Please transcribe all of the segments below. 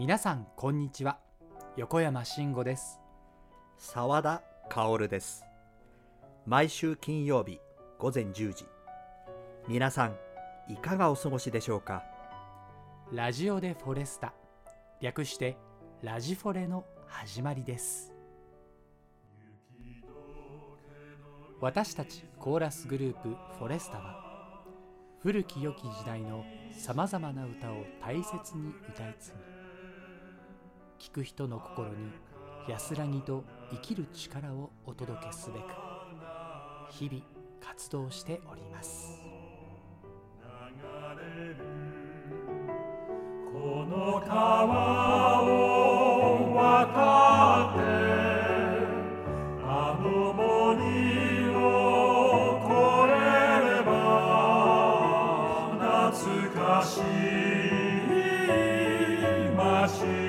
皆さんこんにちは。横山慎吾です。澤田薫です。毎週金曜日午前10時。皆さんいかがお過ごしでしょうか？ラジオでフォレスタ。略してラジフォレの始まりです。私たちコーラスグループフォレスタは古き良き時代のさまざまな歌を大切に歌い継ぎ聴く人の心に安らぎと生きる力をお届けすべく日々活動しております。この川を渡ってあの森を越えれば懐かしい街。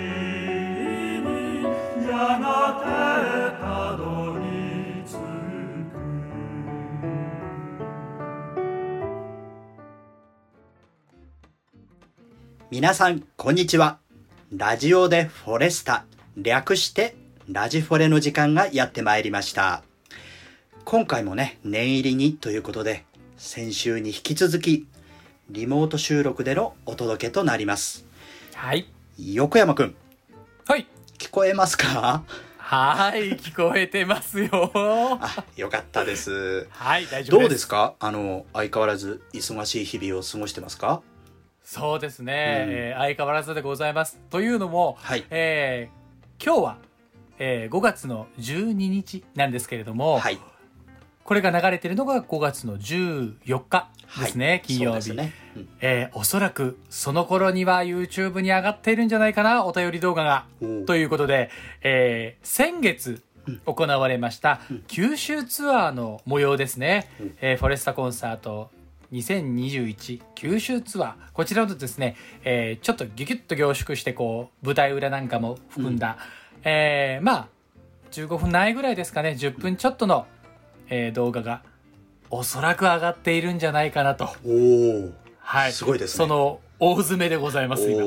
皆さんこんにちは。ラジオでフォレスタ。略してラジフォレの時間がやってまいりました。今回もね念入りにということで先週に引き続きリモート収録でのお届けとなります。はい。横山くん。はい。聞こえますか？はい聞こえてますよ。あよかったです。はい大丈夫です。どうですか？あの相変わらず忙しい日々を過ごしてますか？そうですね、うん。えー相変わらずでございます。というのも、はい。えー今日は、えー5月の12日なんですけれども、はい。これが流れてるのが5月の14日ですね、はい。金曜日、ね。うん。えーおそらくその頃には YouTube に上がっているんじゃないかなお便り動画が。ということで、えー先月行われました九州ツアーの模様ですね、うん。えーフォレスタコンサート2021九州ツアー。こちらのですね、えーちょっとギュギュッと凝縮してこう舞台裏なんかも含んだ、えーまあ15分ないぐらいですかね。10分ちょっとの、えー動画がおそらく上がっているんじゃないかなと、おおはい、すごいですね。その大詰めでございます今。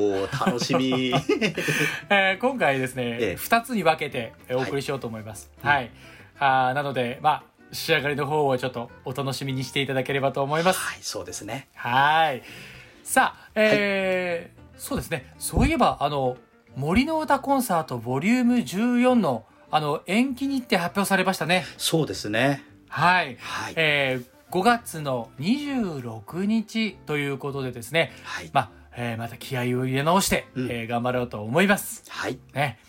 楽しみ。えー今回ですね、ええ。2つに分けてえーお送りしようと思います。はい。あーなので、まあ、仕上がりの方をちょっとお楽しみにしていただければと思います。はいそうですねはい。さあ、えーそうですね。そういえば、あの、森の歌コンサートボリューム14の、あの、延期日程発表されましたね。そうですねはい。はいえー5月の26日ということでですね、はいまあ、えーまた気合を入れ直して、うんえー頑張ろうと思います。はいね。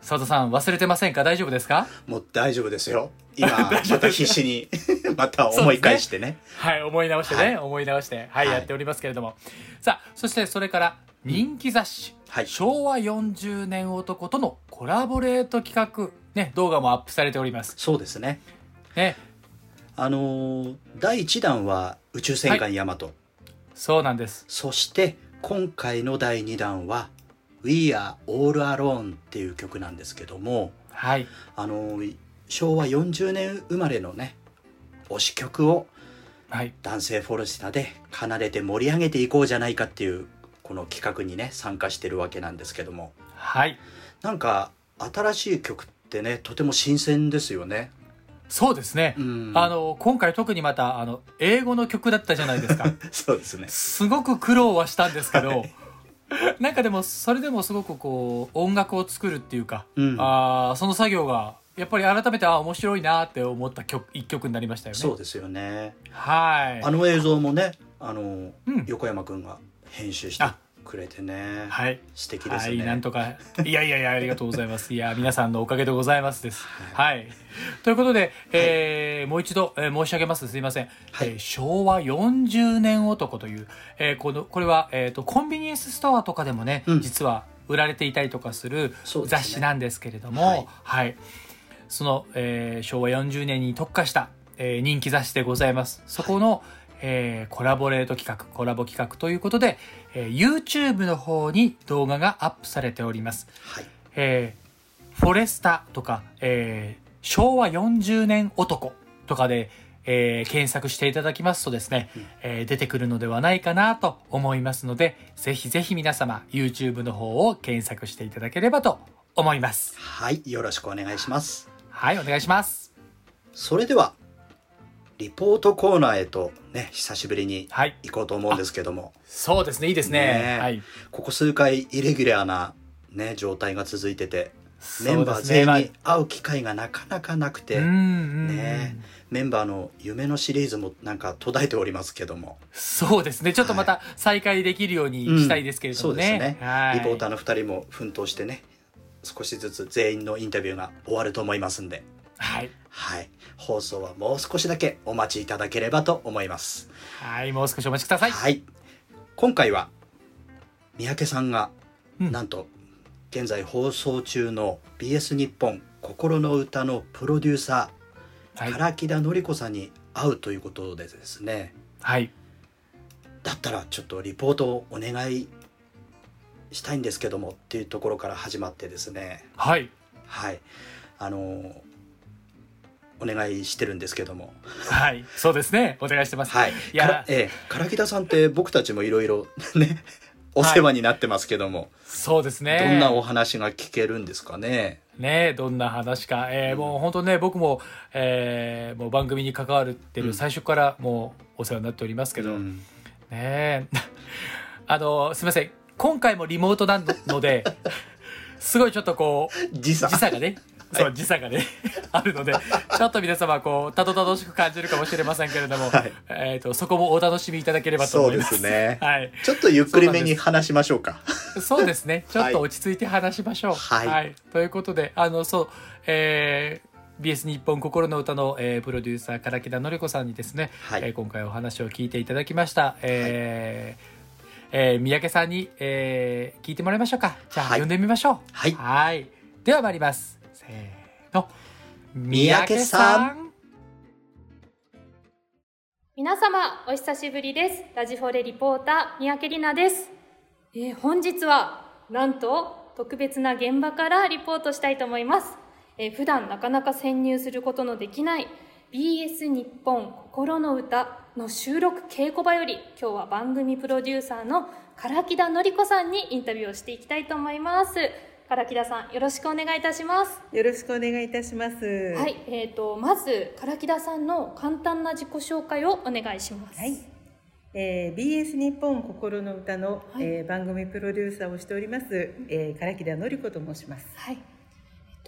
佐藤さん忘れてませんか？大丈夫ですか？もう大丈夫ですよ今 また必死に また思い返してね。はい、思い直してね、はい。思い直して、はい、はい。やっておりますけれども。さあ、そしてそれから人気雑誌、はい。昭和40年男とのコラボレート企画、ね、動画もアップされております。そうですね。ね、あのー第1弾は宇宙戦艦ヤマト、そうなんです。そして今回の第2弾は We Are All Alone っていう曲なんですけども。はい。あのー昭和40年生まれのね推し曲をはい。男性フォレスタで奏でて盛り上げていこうじゃないかっていうこの企画にね参加してるわけなんですけどもはい。なんか新しい曲ってねとても新鮮ですよね。そうですね。うんあの、今回特にまた、あの、英語の曲だったじゃないですか。そうですね。すごく苦労はしたんですけど、なんかでも、それでもすごくこう、音楽を作るっていうか、うんあーその作業が、やっぱり改めて、あ面白いなって思った曲、一曲になりましたよね。そうですよね。はい。あの映像もね、あの、うん横山くんが編集してあくれてね。はい。素敵ですね。はい、なんとか。いやいやいや、ありがとうございます。いや、皆さんのおかげでございますです。はい。ということで、えーもう一度、えー申し上げます。すいません。はいえー昭和40年男という、えーこの、これは、えっ、と、コンビニエンスストアとかでもね、うん実は売られていたりとかする雑誌なんですけれども、はいはい。その、えー昭和40年に特化した、えー人気雑誌でございます。そこの、えーコラボレート企画、コラボ企画ということで、えー YouTube の方に動画がアップされております。はい。えーフォレスタとか、えー昭和40年男とかで、えー検索していただきますとですね、えー出てくるのではないかなと思いますので、ぜひぜひ皆様 YouTube の方を検索していただければと思います。はい、よろしくお願いします。はい、お願いします。それでは、リポートコーナーへとね、久しぶりにはい。行こうと思うんですけども、そうですね、いいですね。ねえはい。ここ数回イレギュラーなね、状態が続いてて、メンバー全員に会う機会がなかなかなくて、うんうんうんねメンバーの夢のシリーズもなんか途絶えておりますけども、そうですね。ちょっとまた再開できるようにしたいですけれどもね。そうですね、はい。リポーターの2人も奮闘してね少しずつ全員のインタビューが終わると思いますんで、はい。はい、放送はもう少しだけお待ちいただければと思います。はい、もう少しお待ちください。はい、今回は三宅さんが、うんなんと現在放送中の BS 日本心の歌のプロデューサー、はい。唐木田典子さんに会うということでですねはい。だったらちょっとリポートをお願いしたいんですけどもっていうところから始まってですねはい。はいあのお願いしてるんですけどもはい。そうですね。お願いしてます。はいいやからええ唐木田さんって僕たちもいろいろねお世話になってますけども、そうですね。どんなお話が聞けるんですかね？ねどんな話か。えーもう本当ね、僕も、えーもう番組に関わってうんる最初からもうお世話になっておりますけど、うんね あの、すみません。今回もリモートなので、すごいちょっとこう、時差。がね、そう、時差がね、あるので、ちょっと皆様、こう、たどたどしく感じるかもしれませんけれども、はい。えっ、と、そこもお楽しみいただければとそうで思います。すね。はい。ちょっとゆっくりめに話しましょうか。そうですね。ちょっと落ち着いて話しましょう。はい。ということで、あの、そう、えー BS 日本心の歌の、えープロデューサー唐木田典子さんにですね、はい。えー今回お話を聞いていただきました。えーえー三宅さんに、えー聞いてもらいましょうか。じゃあ、はい呼んでみましょう。はいはいでは参ります。せーの。三宅さん皆様お久しぶりですラジフォレリポーター三宅里奈です、えー本日はなんと特別な現場からリポートしたいと思います、えー普段なかなか潜入することのできない BS 日本心の歌の収録稽古場より今日は番組プロデューサーの唐木田典子さんにインタビューをしていきたいと思います唐木田さんよろしくお願いいたしますよろしくお願いいたします。ははい、えー、とまず唐木田さんの簡単な自己紹介をお願いします。はい。えー、BS 日本心の歌の、はいえー番組プロデューサーをしております、えー、唐木田典子と申します。はい。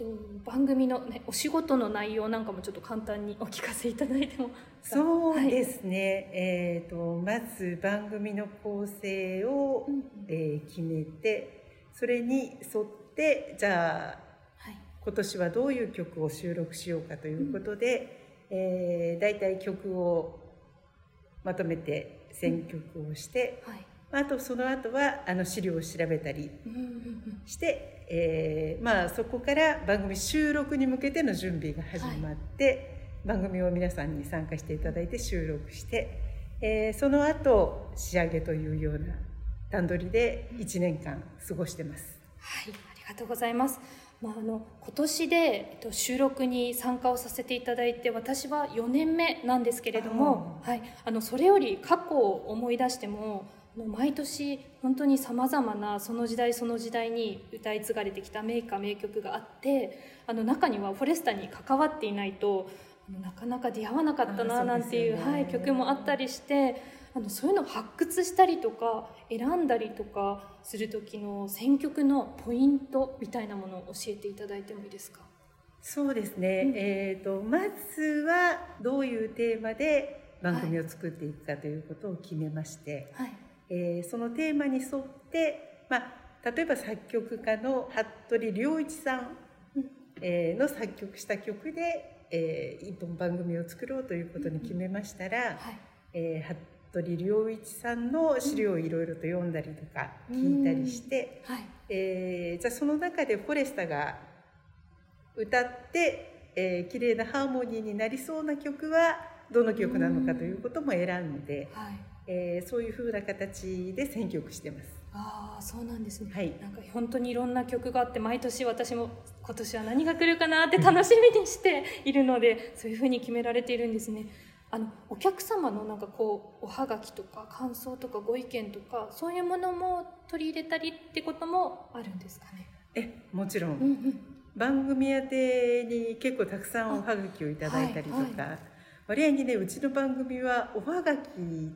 と番組のねお仕事の内容なんかもちょっと簡単にお聞かせいただいても。そうですね。えっ、とまず番組の構成を、うんうんえー決めて、それに沿ってじゃあはい。今年はどういう曲を収録しようかということで、えー、大体曲をまとめて選曲をして。はい。あとその後はあの資料を調べたりして、えーまあ、そこから番組収録に向けての準備が始まって、番組を皆さんに参加していただいて収録して、えーその後仕上げというような段取りで1年間過ごしてます。はい、ありがとうございます。まあ、あの今年で、えっと、収録に参加をさせていただいて私は4年目なんですけれども、はい、あのそれより過去を思い出してもあの毎年本当にさまざまなその時代その時代に歌い継がれてきた名歌名曲があってあの中にはフォレスタに関わっていないとなかなか出会わなかったななんていうねはい、曲もあったりしてあのそういうのを発掘したりとか選んだりとかする時の選曲のポイントみたいなものを教えていただいてもいいですか？そうですね、うん。えー、とまずはどういうテーマで番組を作っていくかということを決めまして、はいえーそのテーマに沿って、まあ、例えば作曲家の服部良一さん、えーの作曲した曲で、えー一本番組を作ろうということに決めましたら、はい。えー服部良一さんの資料をいろいろと読んだりとか聞いたりして、はい。えーじゃあその中でフォレスタが歌って、えー綺麗なハーモニーになりそうな曲はどの曲なのかということも選んで、はいえーそういうふうな形で選曲してます。ああそうなんですね、はい。なんか本当にいろんな曲があって毎年私も今年は何が来るかなって楽しみにしているのでそういうふうに決められているんですね。あのお客様のなんかこうおはがきとか感想とかご意見とかそういうものも取り入れたりってこともあるんですかね？えもちろん、うんうん。番組宛てに結構たくさんおはがきをいただいたりとか、割合にねうちの番組はおはがき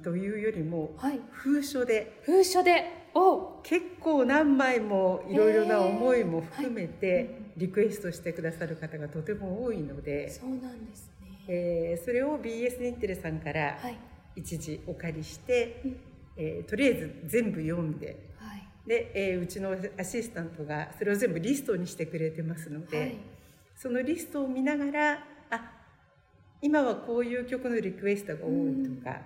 というよりもはい、封書で。封書で。お結構何枚もいろいろな思いも含めはいてリクエストしてくださる方がとても多いので、そうなんですね。えーそれを BS 日テレさんからはい。一時お借りして、うん。えーとりあえず全部読んで。はい。で、えーうちのアシスタントがそれを全部リストにしてくれてますので、はい。そのリストを見ながらあ今はこういう曲のリクエストが多いとか、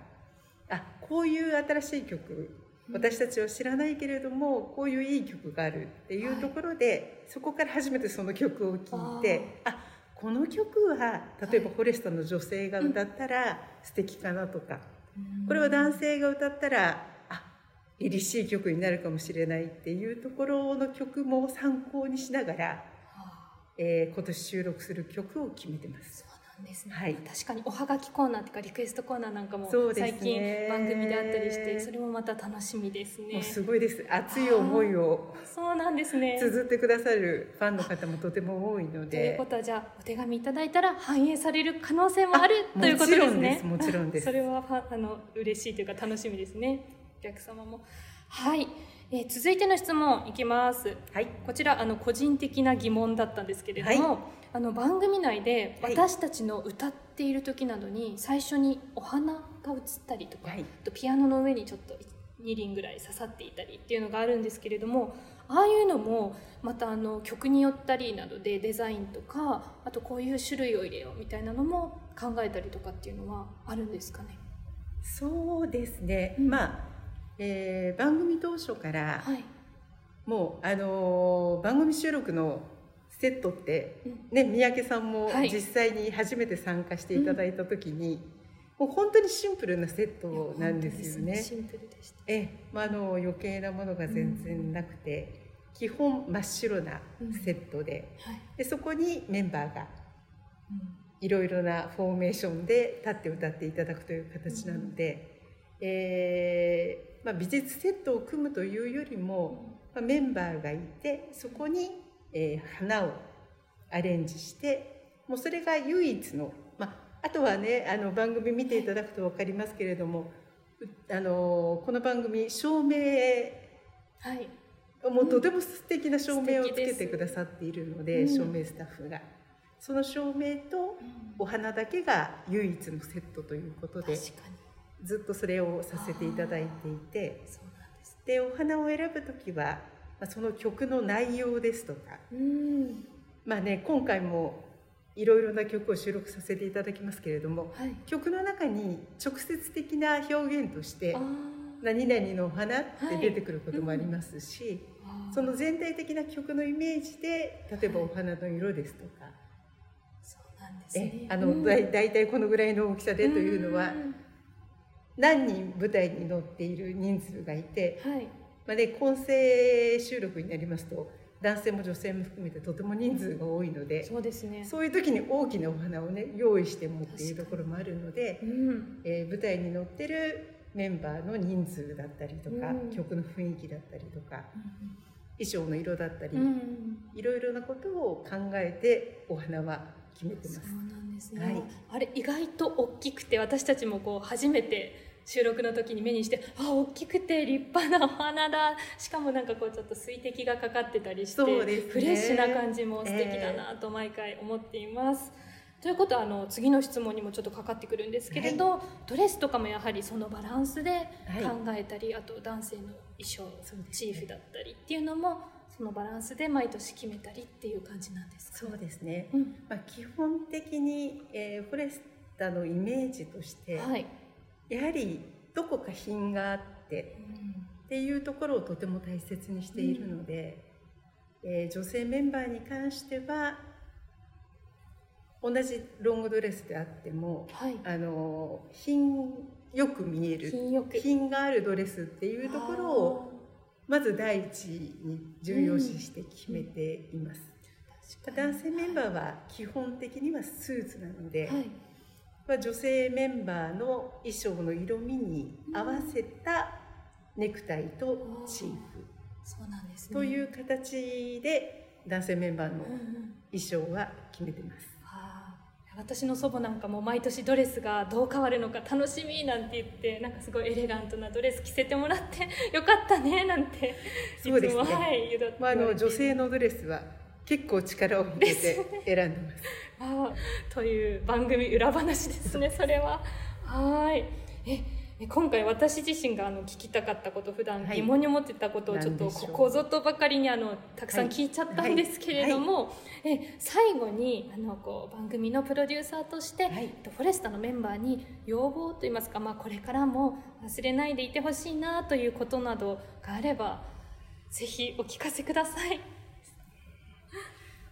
あこういう新しい曲。私たちは知らないけれどもこういういい曲があるっていうところで、そこから初めてその曲を聴いてあこの曲は例えばフォレスタの女性が歌ったら素敵かなとか、これは男性が歌ったらあ凛々しい曲になるかもしれないっていうところの曲も参考にしながら、はあ。えー今年収録する曲を決めてます。ですね、はい。確かにおはがきコーナーとかリクエストコーナーなんかも最近番組であったりしてそれもまた楽しみですね。すごいです。熱い思いをそうなんですね。綴ってくださるファンの方もとても多いのというでことはじゃあお手紙いただいたら反映される可能性もあるあということですね。もちろんです。もちろんです。それはファンあの嬉しいというか楽しみですね。お客様も。はい、えー続いての質問いきます。はい。こちらあの個人的な疑問だったんですけれども、はあの番組内ではい。私たちの歌っている時などに最初にお花が映ったりとか、はい。あとピアノの上にちょっと2輪ぐらい刺さっていたりっていうのがあるんですけれどもああいうのもまたあの曲によったりなどでデザインとかあとこういう種類を入れようみたいなのも考えたりとかっていうのはあるんですかね？そうですね、うん。まあ、えー番組当初からはい、もうあのー番組収録のセットってうん。ね三宅さんもはい。実際に初めて参加していただいた時に、もう本当にシンプルなセットなんですよね。シンプルでした。ええまあ、あの余計なものが全然なくて、基本真っ白なセットで,、はい、でそこにメンバーがうん。いろいろなフォーメーションで立って歌っていただくという形なので、えーまあ、美術セットを組むというよりも、まあ、メンバーがいてそこに、えー花をアレンジしてもうそれが唯一の、まあ、あとはねあの番組見ていただくと分かりますけれどもうあのこの番組照明はいもうとても素敵な照明をつけてくださっているので、うん照明スタッフが。その照明とお花だけが唯一のセットということで。確かにずっとそれをさせていただいていてでお花を選ぶ時は、まあ、その曲の内容ですとかうん。まあね今回もいろいろな曲を収録させていただきますけれどもはい。曲の中に直接的な表現としてあ「何々のお花」って出てくることもありますし、ー。その全体的な曲のイメージで例えばお花の色ですとか、そうなんですえねあのだい大体このぐらいの大きさでというのはん何人舞台に乗っている人数がいて、はい。まあね、混声収録になりますと男性も女性も含めてとても人数が多いので、そうですね。そういう時に大きなお花をね用意して持っているところもあるのでう、ん。えー舞台に乗ってるメンバーの人数だったりとか、うん。曲の雰囲気だったりとか衣装の色だったり、うん。いろいろなことを考えてお花は決めてそうます。なんですね、はい。あれ意外と大きくて私たちもこう初めて収録の時に目にしてあ大きくて立派なお花だ。しかもなんかこうちょっと水滴がかかってたりして、ね。フレッシュな感じも素敵だなと毎回思っています。ということはあの次の質問にもちょっとかかってくるんですけれど、ドレスとかもやはりそのバランスで考えたり、あと男性の衣装、チーフだったりっていうのもそのバランスで毎年決めたりっていう感じなんですか？そうですね、うん。まあ、基本的に、えーフォレスタのイメージとして、はい、やはりどこか品があってっていうところをとても大切にしているので、えー女性メンバーに関しては同じロングドレスであってもはい、あの品よく見える品よく。品があるドレスっていうところをまず第一に重要視して決めています、あー確かに。男性メンバーは基本的にはスーツなので、はい、まあ、女性メンバーの衣装の色味に合わせたネクタイとチーフ。そうなんですね。という形で男性メンバーの衣装は決めてます。はあ私の祖母なんかも毎年ドレスがどう変わるのか楽しみなんて言ってなんかすごいエレガントなドレス着せてもらってよかったねなんていつもそうですね。はいまあ、あの女性のドレスは結構力を入れて選んでます。ああという番組裏話ですねそれは。はい。ええ今回私自身があの聞きたかったこと普段はい。疑問に思ってたことをちょっとここぞとばかりにあのたくさん聞いちゃったんですけれども、え最後にあのこう番組のプロデューサーとして、はい。えっとフォレスタのメンバーに要望といいますか、まあ、これからも忘れないでいてほしいなということなどがあればぜひお聞かせください。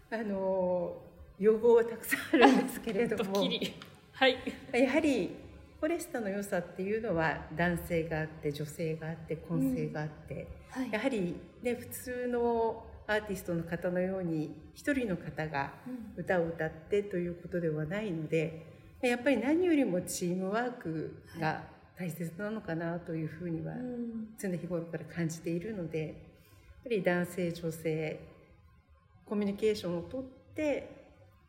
あの要望はたくさんあるんですけれども。はい。やはりフォレスタの良さっていうのは男性があって女性があって混声があって、はいやはりね普通のアーティストの方のように一人の方がうん。歌を歌ってということではないのでやっぱり何よりもチームワークが大切なのかなというふうにはうん。常日頃から感じているのでやっぱり男性女性コミュニケーションをとって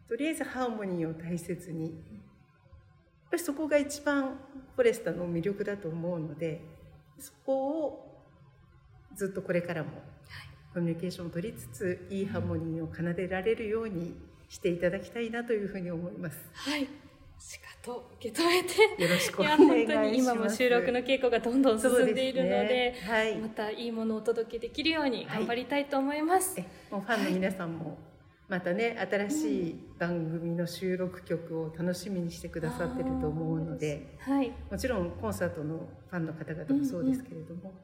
とりあえずハーモニーを大切に。やっぱりそこが一番フォレスタの魅力だと思うのでそこをずっとこれからもコミュニケーションを取りつついいハーモニーを奏でられるようにしていただきたいなというふうに思います。はい、しかと受け止めて。よろしくおいや願いします。本当に今も収録の稽古がどんどん進んでいるのでねはいまたいいものをお届けできるように頑張りたいと思います。えもうファンの皆さんもまたね新しい番組の収録曲を楽しみにしてくださってると思うのではい、もちろんコンサートのファンの方々もそうですけれども、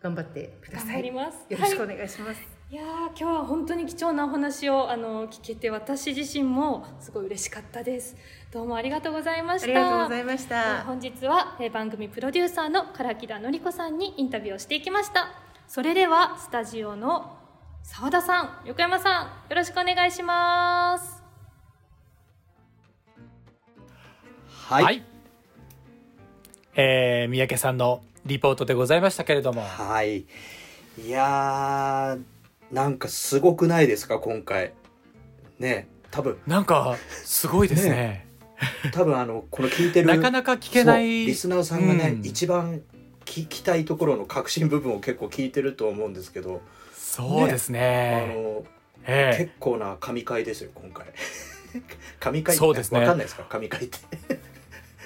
頑張ってくだ頑さいよ張ります。ろしくおはい、願いします、いやー今日は本当に貴重なお話をあの聞けて私自身もすごい嬉しかったです。どうもありがとうございました。ありがとうございましえーた。本日は、えー番組プロデューサーの唐木田のり子さんにインタビューをしていきました。それではスタジオの澤田さん横山さんよろしくお願いします。はい、はい、えー三宅さんのリポートでございましたけれども。はい。いやー、なんかすごくないですか、今回。ね、多分、なんかすごいですね 多分あの、この聞いてる。なかなか聞けないリスナーさんがね、うん。一番聞きたいところの核心部分を結構聞いてると思うんですけど、そうですあねの、ええ。結構な神回ですよ、今回。神回そうですね。わかんないですか、神回って。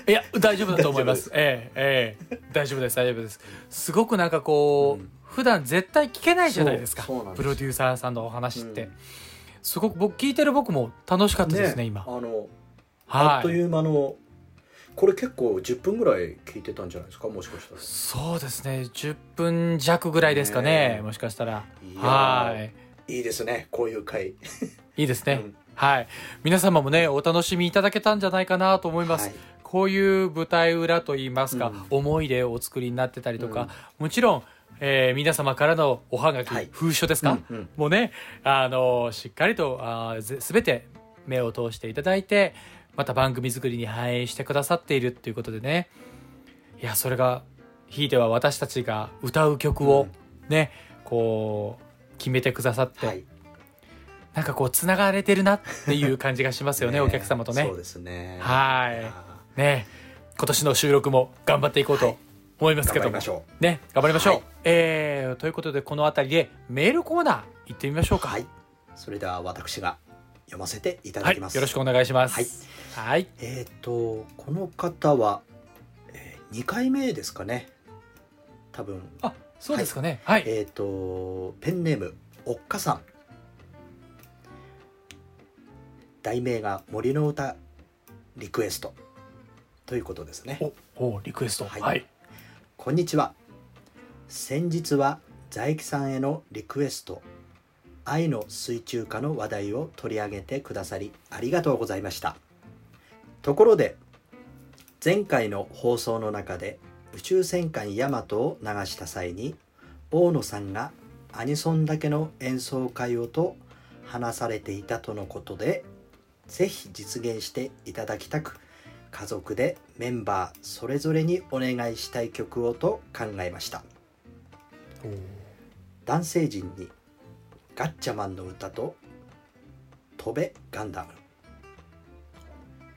いや大丈夫だと思います。ええええ。大丈夫です大丈夫です。すごくなんかこう、うん。普段絶対聞けないじゃないですか。プロデューサーさんのお話って、うん。すごく僕聞いてる僕も楽しかったですね今。あの、あっとはいいう間の、これ結構10分ぐらい聞いてたんじゃないですか、もしかしたら。そうですね。10分弱ぐらいですかね。ねえ。もしかしたら。はい。いいですね、こういう回。いいですね、うん。はい。皆様もねお楽しみいただけたんじゃないかなと思います、はい。こういう舞台裏といいますか、うん。思い出をお作りになってたりとか、もちろん、えー皆様からのおはがき、はい。封書ですか、うんうん。もうね、あのしっかりとあーぜすべて目を通していただいてまた番組作りに反映してくださっているっていうことでね。いやそれがひいては私たちが歌う曲をね、こう決めてくださって、はい。なんかこうつながれてるなっていう感じがしますよね お客様とね。そうですね。はい。やね。今年の収録も頑張っていこうと思いますけども、頑張りましょね頑張りましょう、はい。えーということでこの辺りでメールコーナー行ってみましょうう。か。はい。それでは私が読ませていたはいだきます。よろしくお願いしますはいはいえっ、とこの方は、え2回目ですかね。多分。あそうですかねはい、えっ、とペンネームおっかさん。題名が森の歌リクエストということですね。おおリクエストは、はいいこんにちは。先日は財木さんへのリクエスト、愛の水中花の話題を取り上げてくださりありがとうございました。ところで、前回の放送の中で宇宙戦艦ヤマトを流した際に、大野さんがアニソンだけの演奏会をと話されていたとのことで、ぜひ実現していただきたく、家族でメンバーそれぞれにお願いしたい曲をと考えました男性陣にガッチャマンの歌と飛べガンダム。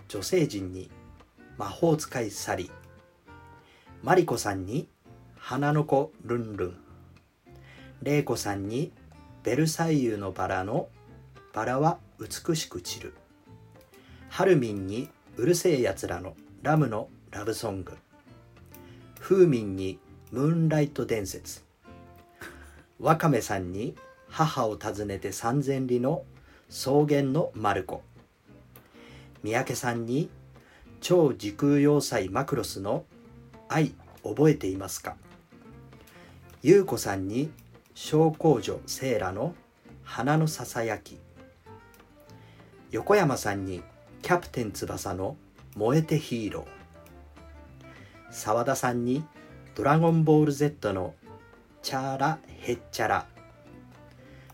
女性陣に魔法使いサリマリコさんに花の子ルンルン。レイコさんにベルサイユのバラのバラは美しく散る。ハルミンにうるせえやつらのラムのラブソング。フーミンにムーンライト伝説。ワカメさんに母を訪ねて三千里の草原のマルコ三宅さんに超時空要塞マクロスの愛覚えていますか？優子さんに小公女セーラの花のささやき。横山さんにキャプテン翼の燃えてヒーロー。澤田さんにドラゴンボール Z のチャーラヘッチャラ。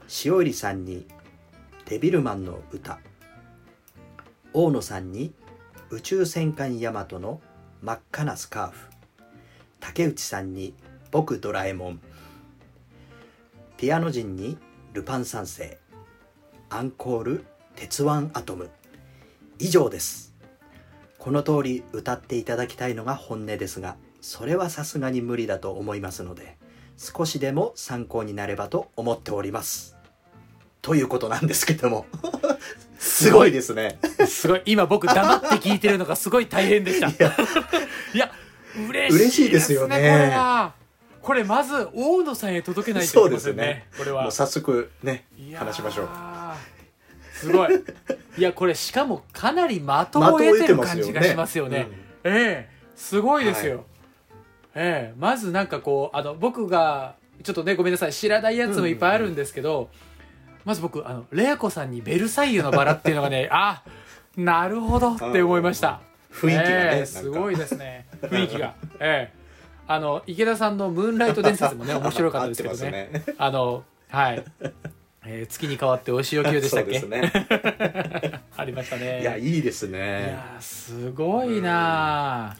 塩入さんにデビルマンの歌。大野さんに宇宙戦艦ヤマトの真っ赤なスカーフ。竹内さんに僕ドラえもん。ピアノ人にルパン三世。アンコール鉄腕アトム。以上です。この通り歌っていただきたいのが本音ですがそれはさすがに無理だと思いますので少しでも参考になればと思っております。ということなんですけども。すごいですね。すごい。今僕黙って聞いてるのがすごい大変でした。いや。嬉しい嬉しいですよね。これは。これまず大野さんへ届けないといけませんねこれは。もう早速ね話しましょう。すごい。いやこれしかもかなり的を得てる感じがしますよね。ええすごいですよ、ええまずなんかこうあの僕がちょっとねごめんなさい。知らないやつもいっぱいあるんですけど、まず僕あのレア子さんに「ベルサイユのバラ」っていうのがね あなるほどって思いました。雰囲気がね、ええなんか。すごいですね。雰囲気が。ええ。あの池田さんの「ムーンライト伝説」もね 面白かったですけどね。ね。あのはい、えー月に変わってお仕置きをでしたっけ、ね。ありましたね。いやいいですいねやーすごいなあ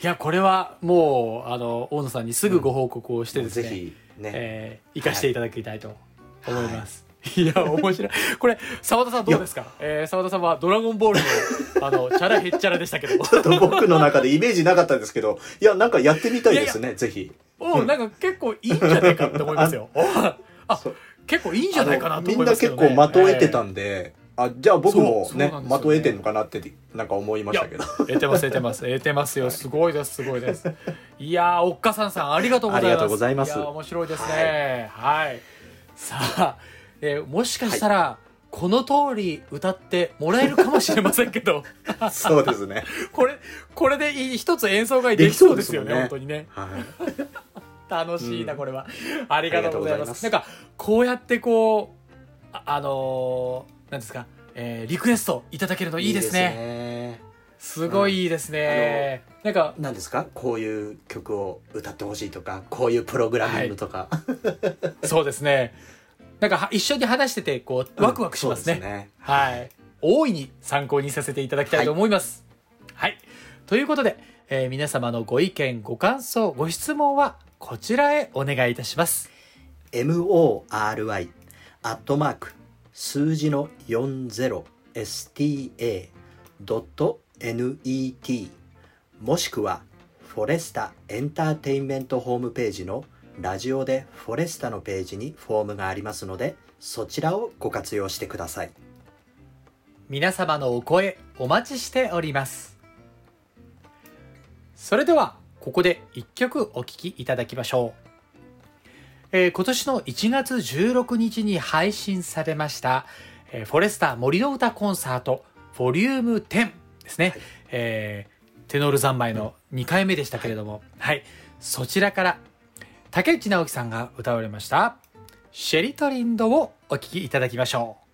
いやこれはもうあの大野さんにすぐご報告をしてですね、ぜひね、えー、生かしていただきたいと思います、い、や面白い。これ澤田さんどうですか？えー澤田さんは「ドラゴンボールの」あのチャラヘッチャラでしたけど。ちょっと僕の中でイメージなかったんですけどいやなんかやってみたいですねぜひ。おなんか結構いいんじゃないかって思いますよ。あそう結構いいんじゃないかなと思いみんなますけど、ね、結構的を得てたんで、あじゃあ僕もねね。的を得てんのかなってなんか思いましたけど。得てます得てます得てますよ。すごいですすごいです。いやーおっかさんさんありがとうございます。ありがとうございます。やー面白いですね。はい、さあ、えーもしかしたら、この通り歌ってもらえるかもしれませんけど。そうですね。これこれでいい一つ演奏会できそうですよねでき本当にね。はい。楽しいな、うん。これは。ありがとうございます。なんかこうやってこうあ、あのーなんですか、えーリクエストいただけるのいいですね。ね。すごいいいですね、なんか何ですか？こういう曲を歌ってほしいとかこういうプログラミングとか、そうですね。なんかは一緒に話してて、こう、ワクワクしますね。そうですねはい。大いに参考にさせていただきたいと思います。はい。ということで、えー皆様のご意見、ご感想、ご質問はこちらへお願いいたします。MORI アットマーク数字の 40sta.net もしくはフォレスタエンターテインメントホームページのラジオでフォレスタのページにフォームがありますのでそちらをご活用してください。皆様のお声、お待ちしております。それでは、ここで一曲お聴きいただきましょう。えー今年の1月16日に配信されました、えーフォレスタ森の歌コンサートボリューム10ですね、えーテノール三昧の2回目でしたけれども、はい、そちらから竹内直樹さんが歌われました「シェリトリンド」をお聴きいただきましょう。「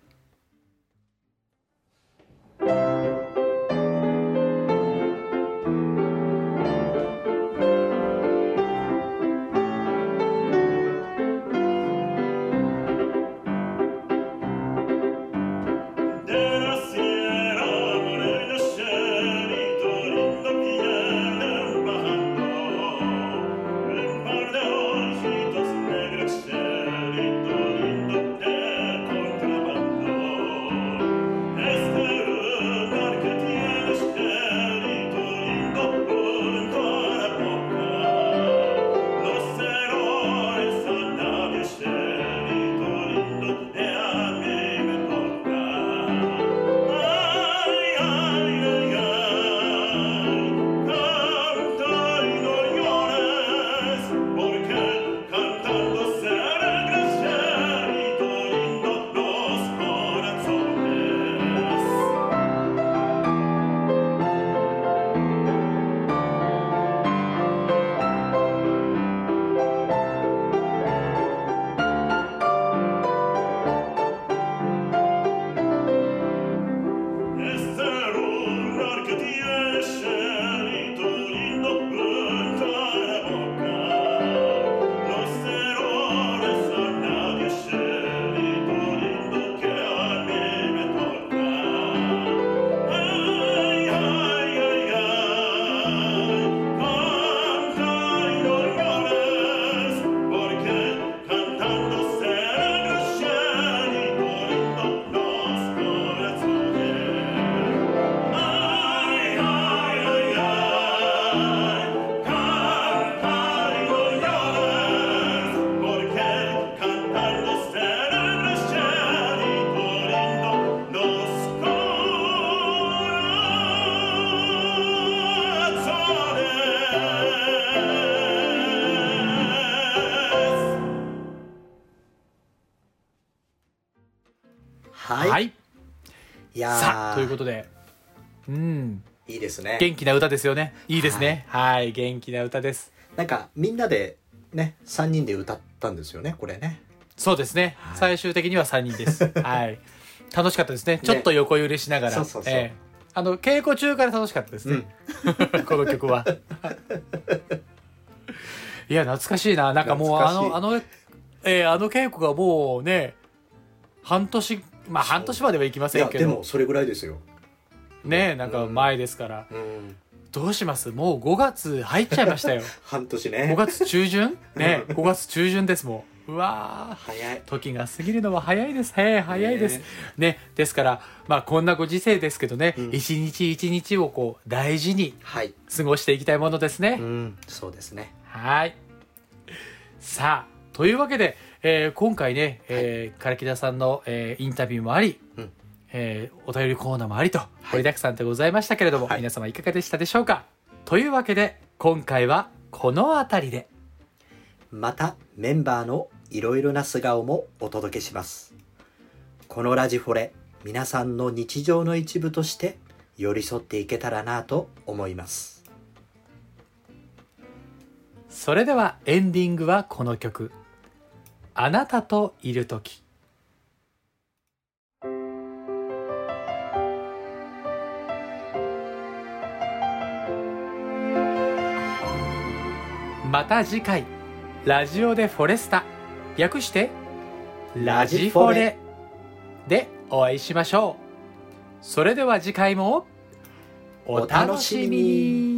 The ocean. はい。い、やー。さあということで。うん。いいですね。元気な歌ですよね。いいですね。はい。元気な歌です。なんかみんなでね、3人で歌ったんですよね、これね。そうですね、はい。最終的には3人です。はい。楽しかったですね。ちょっと横揺れしながら、そうそうそう。ええ。あの稽古中から楽しかったですね、この曲は。いや懐かしいな。なんかもうあのあの、えーあの稽古がもうね半年まあ半年まではいきませんけど。でもそれぐらいですよ。ねなんか前ですから、うん。どうします？もう5月入っちゃいましたよ。半年5ね。月中旬？ね5月中旬ですもんうわー。早い。時が過ぎるのは早いです。早い早いです。ねですからまあこんなご時世ですけどね、うん。一日一日をこう大事にはい。過ごしていきたいものですね、うん、そうですね。はい。さあというわけで、えー今回ね、えー唐木田さんの、えーインタビューもあり、うん。えーお便りコーナーもありと盛りだくさんでございましたけれども、はい。皆様いかがでしたでしょうか？というわけで今回はこの辺りで。またメンバーのいろいろな素顔もお届けします。このラジフォレ皆さんの日常の一部として寄り添っていけたらなと思います。それではエンディングはこの曲「あなたといる時」また次回ラジオでフォレスタ。略してラジフォレ。でお会いしましょう。それでは次回もお楽しみに。